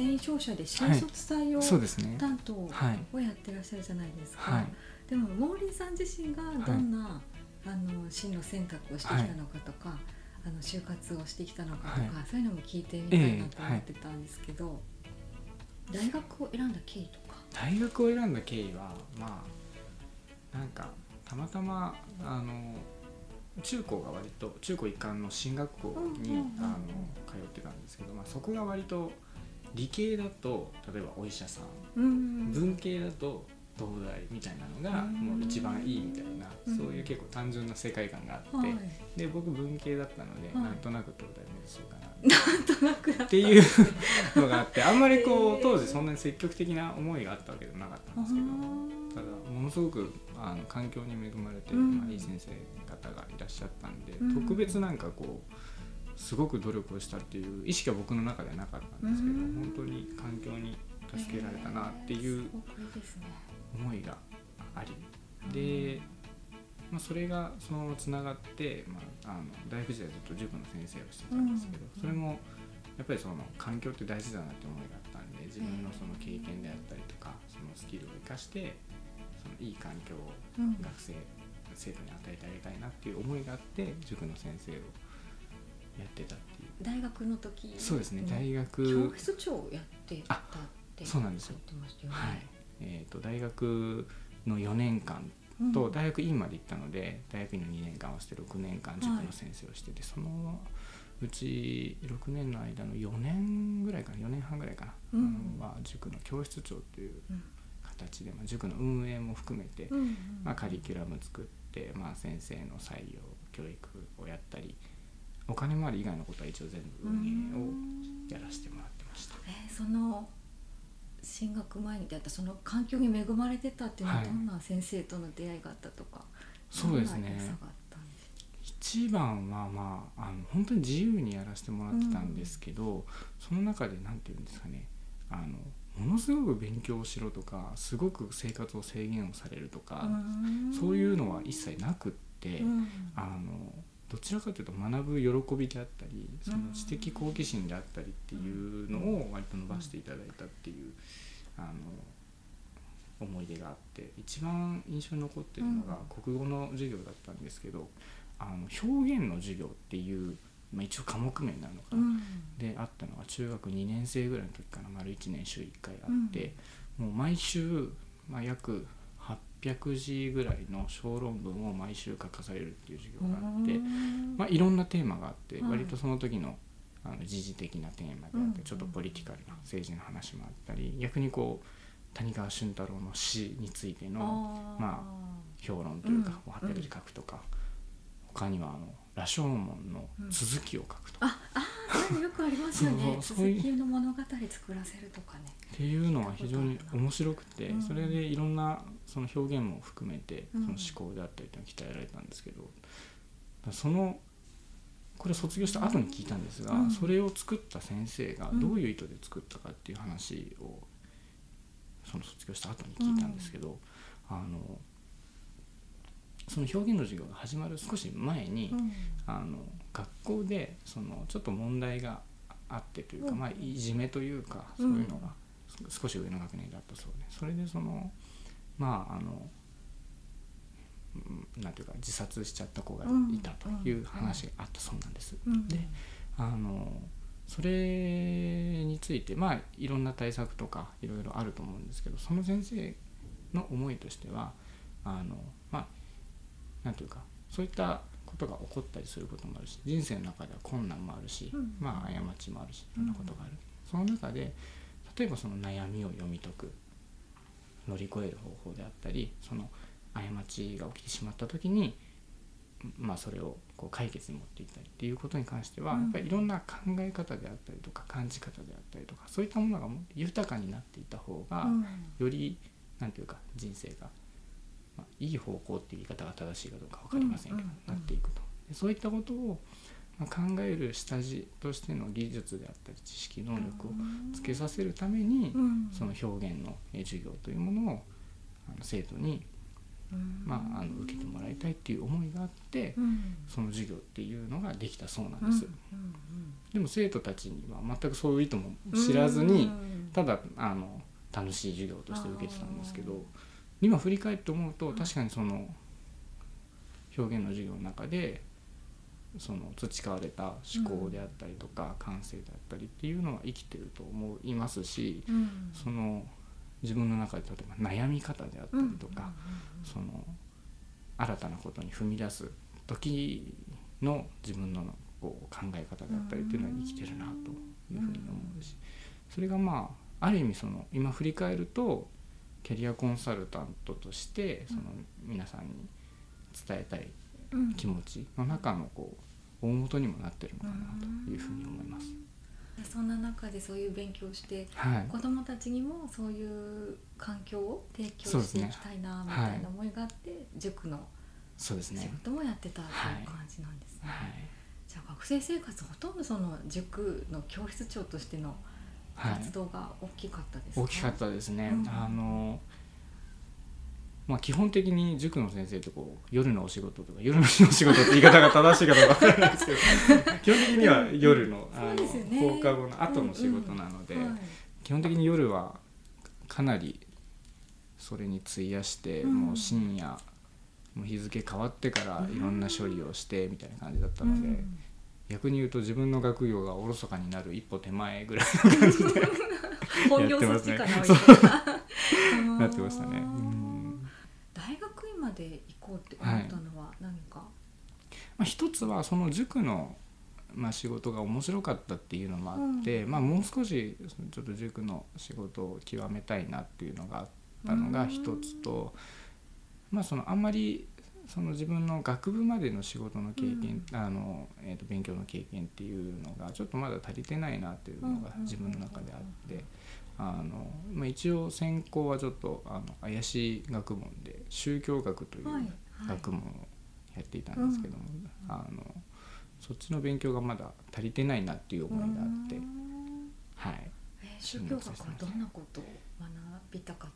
繊維商社で新卒採用担当はいをやってらっしゃるじゃないですか、はい。でもモーリーさん自身がどんな、あの進路選択をしてきたのかとか、あの就活をしてきたのかとか、はい。そういうのも聞いてみたいなと思ってたんですけど、大学を選んだ経緯とか？大学を選んだ経緯はまあなんかたまたまあの中高が割と中高一貫の進学校に、あの通ってたんですけど、まあ、そこが割と理系だと例えばお医者さん。うん。文系だと東大みたいなのがうん。もう一番いいみたいな、うん。そういう結構単純な世界観があって、はい、で僕文系だったので、はい。なんとなく東大目指そうかな。なんとなくだっていうのがあってあんまりこう当時そんなに積極的な思いがあったわけでもなかったんですけどただものすごくあの環境に恵まれて、うん。まあ、いい先生方がいらっしゃったんで、うん。特別なんかこうすごく努力をしたっていう意識は僕の中ではなかったんですけど、うん。本当に環境に助けられたなっていう思いがありで、まあ、それがそのままつながって、まあ、あの大学時代ずっと塾の先生をしてたんですけど、うん。それもやっぱりその環境って大事だなって思いがあったんで自分のその経験であったりとかそのスキルを生かしてそのいい環境をうん。学生生徒に与えてあげたいなっていう思いがあって塾の先生をやってたっていう。大学の時そうですね。の大学。教室長をやってたってそうなんですよ。ね。はい。えー、と大学の4年間うん。と大学院まで行ったので大学院の2年間合わせて6年間塾の先生をしてて、そのうち6年の間の4年ぐらいかな4年半ぐらいかな、うん。は塾の教室長といううん。形で、まあ、塾の運営も含めて、うんうん。まあ、カリキュラム作って、まあ、先生の採用教育をやったりお金回り以外のことは一応全部運営をやらせてもらってました。えーその進学前に出会ったその環境に恵まれてたっていうのははい。どんな先生との出会いがあったとか、そうですね。一番はまああの本当に自由にやらせてもらってたんですけど、その中で何て言うんですかね。あのものすごく勉強をしろとかすごく生活を制限をされるとか、そういうのは一切なくって、うん。あのどちらかというと学ぶ喜びであったりその知的好奇心であったりっていうのを割と伸ばしていただいたっていうあの思い出があって一番印象に残ってるのが国語の授業だったんですけどあの表現の授業っていう、まあ、一応科目名になるのかな、うん。であったのが中学2年生ぐらいの時から丸1年週1回あって、もう毎週、まあ、約800字ぐらいの小論文を毎週書かされるっていう授業があって、うん。まあ、いろんなテーマがあってはい割とその時のあの時事的なテーマであったうん。りちょっとポリティカルな政治の話もあったり逆にこう谷川俊太郎の詩についてのま評論というかうん。おはてる字書くとか他にはあの羅生門の続きを書くとか。もよくありますよね。そうそういう続きの物語作らせるとかね。っていうのは非常に面白くて、うん。それでいろんなその表現も含めてそうん。の思考であったりというのが鍛えられたんですけど、だからそのこれ卒業した後に聞いたんですが、うん。それを作った先生がどういう意図で作ったかっていう話をその卒業した後に聞いたんですけど、あのその表現の授業が始まる少し前に、うん。あの学校でそのちょっと問題があってというか、うん。まあ、いじめというかそういうのが少し上の学年だったそうでそれでそのまああのうんなんていうか自殺しちゃった子がいたという話があったそうなんです。うん。であのそれについてまあいろんな対策とかいろいろあると思うんですけどその先生の思いとしてはあのまあなんていうかそういったことが起こったりすることもあるし人生の中では困難もあるし、うん。まあ過ちもあるしいろんなことがある、その中で例えばその悩みを読み解く乗り越える方法であったりその過ちが起きてしまった時にまあそれをこう解決に持っていったりっていうことに関しては、うん。やっぱりいろんな考え方であったりとか感じ方であったりとかそういったものがもっと豊かになっていった方が、うん。よりなんていうか人生が、まあ、いい方向っていう言い方が正しいかどうか分かりませんけど、なっていくと。でそういったことを、まあ、考える下地としての技術であったり知識能力をつけさせるために、うん。その表現のえー授業というものをあの生徒にうん。まあ、あの受けてもらいたいっていう思いがあってうん。その授業っていうのができたそうなんです、うん。でも生徒たちには全くそういう意図も知らずにうん。ただあの楽しい授業として受けてたんですけあど今振り返って思うと確かにその表現の授業の中でその培われた思考であったりとか感性であったりっていうのは生きてると思いますしうん。その自分の中で例えば悩み方であったりとかその新たなことに踏み出す時の自分のこう考え方であったりっていうのは生きてるなというふうに思うしそれがまあある意味その今振り返るとキャリアコンサルタントとしてその皆さんに伝えたいうん。気持ちの中のこう大元にもなってるのかなというふうに思います。そんな中でそういう勉強をしてはい、子どもたちにもそういう環境を提供していきたいなみたいな思いがあって、塾の仕そうですね。事もやってたっていう感じなんですね。はい、じゃあ学生生活ほとんどその塾の教室長としてのはい活動が大きかったですか、大きかったですね。うん。あのまあ基本的に塾の先生ってこう夜のお仕事とか夜のお仕事って言い方が正しいかどうかわからないですけど 基本的には夜のあのね。放課後の後の仕事なので、はい。基本的に夜はかなりそれに費やして、うん。もう深夜もう日付変わってからいろんな処理をしてみたいな感じだったので、うん逆に言うと自分の学業がおろそかになる一歩手前ぐらい本業そっちかなな。ってましたね。うん。大学院まで行こうって思ったのは何か、まあ、一つはその塾の、まあ、仕事が面白かったっていうのもあって、まあ、もう少しちょっと塾の仕事を極めたいなっていうのがあったのが一つと、まあ、そのあんまりその自分の学部までの仕事の経験、あのえー、と勉強の経験っていうのがちょっとまだ足りてないなっていうのがうん。自分の中であって。あのまあ、一応専攻はちょっとあの怪しい学問で宗教学という学問をやっていたんですけども、あのそっちの勉強がまだ足りてないなっていう思いがあって、うん。はい、えー宗教学はどんなことを学びたかっ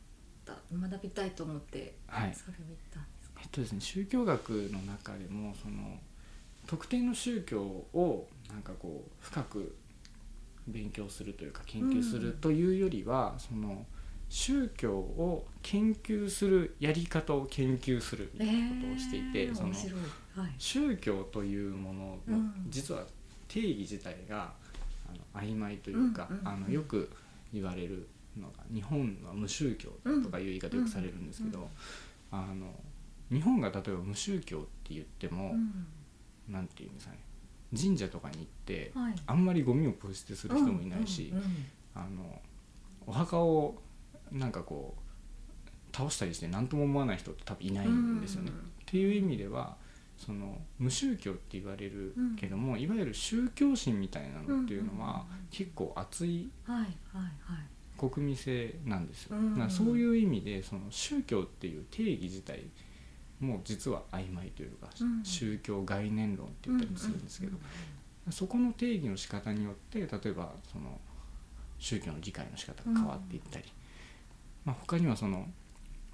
た学びたいと思ってはい。それを言ったんですか、えっとですね宗教学の中でもその特定の宗教をなんかこう深く勉強するというか研究するというよりは、その宗教を研究するやり方を研究するみたいなことをしていて、そのえー面白い。はい。宗教というものの、うん。実は定義自体があの曖昧というか、うんうんうん。あのよく言われるのが日本は無宗教とかいう言い方よくされるんですけど、あの日本が例えば無宗教って言っても、うん。なんていうんですかね。神社とかに行って、はい。あんまりゴミをポイ捨てする人もいないし、うんうんうん。あのお墓をなんかこう倒したりして何とも思わない人って多分いないんですよね。っていう意味ではその無宗教って言われるけども、いわゆる宗教心みたいなのっていうのは、結構熱いはいはいはい。国民性なんですよ、うん。だからそういう意味でその宗教っていう定義自体も実は曖昧というか、うん。宗教概念論って言ったりもするんですけど、そこの定義の仕方によって例えばその宗教の理解の仕方が変わっていったり、まあ、他にはその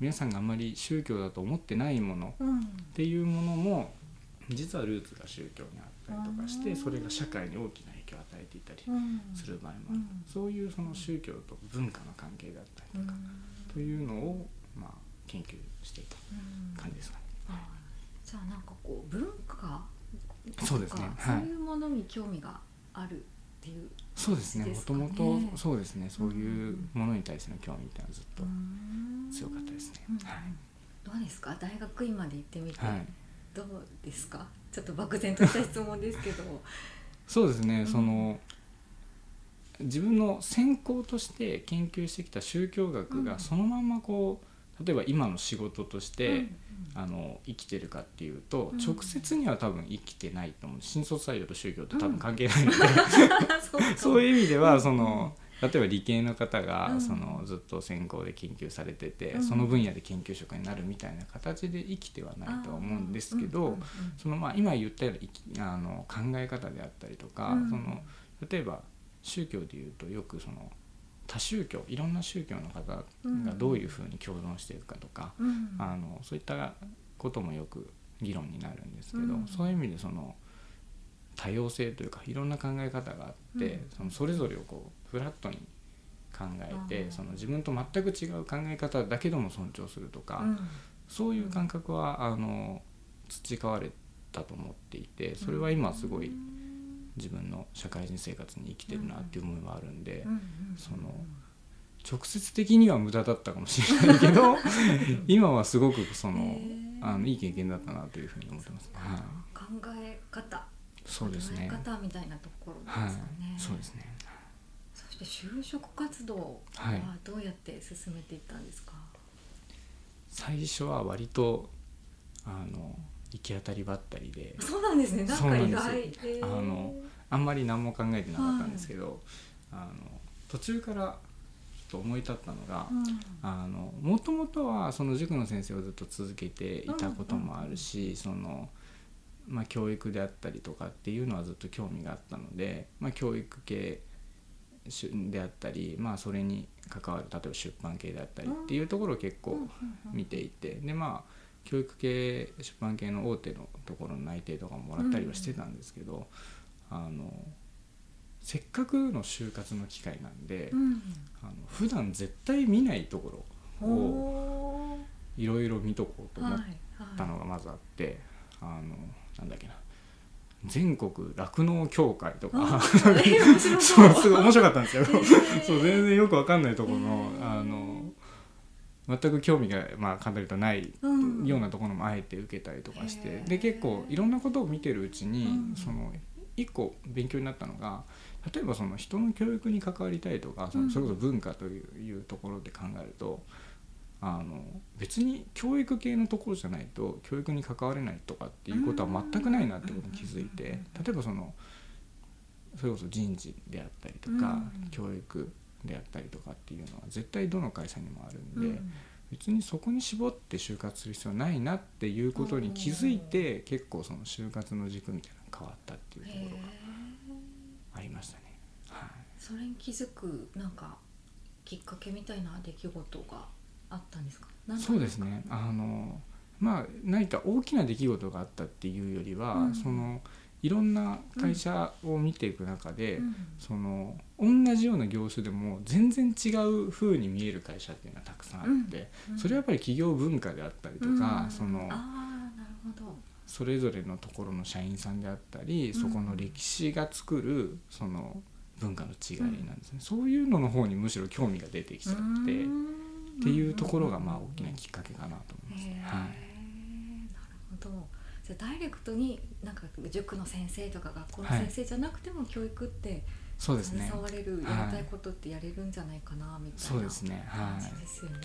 皆さんがあんまり宗教だと思ってないものっていうものも実はルーツが宗教にあったりとかしてうんそれが社会に大きな影響を与えていたりうん。する場合もある、うん。そういうその宗教と文化の関係だったりとか、というのをまあ研究していたうん感じですかね。じゃあなんかこう文化そうですね。そういうものに興味があるっていう。そうですね。もともとそうですね。そういうものに対しての興味っていうのはずっと強かったですね。うんはい。どうですか？大学院まで行ってみて、はい。どうですか？ちょっと漠然とした質問ですけど。そうですね、うん。その自分の専攻として研究してきた宗教学うん。がそのままこう例えば今の仕事として、うんあの生きてるかっていうと、うん。直接には多分生きてないと思う。新卒採用と宗教って多分関係ないので、そうか。そういう意味ではうん。その例えば理系の方がうん。そのずっと専攻で研究されてて、うん。その分野で研究職になるみたいな形で生きてはないとは思うんですけど、今言ったようなあの考え方であったりとか、うん。その例えば宗教でいうとよくその多宗教いろんな宗教の方がどういうふうに共存していくかとか、うん。あのそういったこともよく議論になるんですけど、うん。そういう意味でその多様性というかいろんな考え方があって、うん。そのそれぞれをこうフラットに考えて、その自分と全く違う考え方だけども尊重するとか、うん。そういう感覚はあの培われたと思っていてそれは今すごい自分の社会人生活に生きてるなっていう思いはあるんで。その直接的には無駄だったかもしれないけど今はすごくそのへー。あのいい経験だったなというふうに思ってます。はい、考え方。そうですね。考え。方みたいなところはいですかね、、そうですね。そして就職活動はい。はどうやって進めていったんですか、最初は割とあの行き当たりばったりで、そうなんですね。なんか意外。あのあんまり何も考えてなかったんですけど、あの途中からちょっと思い立ったのが。うん。あのもともとはその塾の先生をずっと続けていたこともあるし、そのまあ、教育であったりとかっていうのはずっと興味があったので、まあ、教育系であったり、まあ、それに関わる例えば出版系であったりっていうところを結構見ていてでまあ教育系出版系の大手のところの内定とかももらったりはしてたんですけど、あのせっかくの就活の機会なんで、うんあの普段絶対見ないところをいろいろ見とこうと思っはいたのがまずあって、あのなんだっけな。全国酪農協会とか。そ そう。うすごい面白かったんですよ。へー。そう全然よくわかんないところの,、へーあの全く興味が、まあ、簡単に言うとないうんようなところもあえて受けたりとかしてで結構いろんなことを見てるうちに、うん。その一個勉強になったのが例えばその人の教育に関わりたいとかそうん。のそれこそ文化というところで考えるとあの別に教育系のところじゃないと教育に関われないとかっていうことは全くないなってことに気づいて例えばそのそれこそ人事であったりとか、うん。教育であったりとかっていうのは絶対どの会社にもあるんで。うん別にそこに絞って就活する必要ないなっていうことに気づいて結構その就活の軸みたいなのが変わったっていうところがありましたね。はい、それに気づくなんかきっかけみたいな出来事があったんですか？そうですね。あのまあ何か大きな出来事があったっていうよりは、うん。そのいろんな会社を見ていく中で、うん。その同じような業種でも全然違う風に見える会社っていうのはたくさんあって、うん。それはやっぱり企業文化であったりとか、うん。そのそれぞれのところの社員さんであったり、そこの歴史が作るその文化の違いなんですね、そういうのの方にむしろ興味が出てきちゃって、っていうところがまあ大きなきっかけかなと思います。へえ、はい。なるほどじゃダイレクトになんか塾の先生とか学校の先生じゃなくても教育って、そうですね。携われる、やりたいことってやれるんじゃないかなみたいな感じですよね。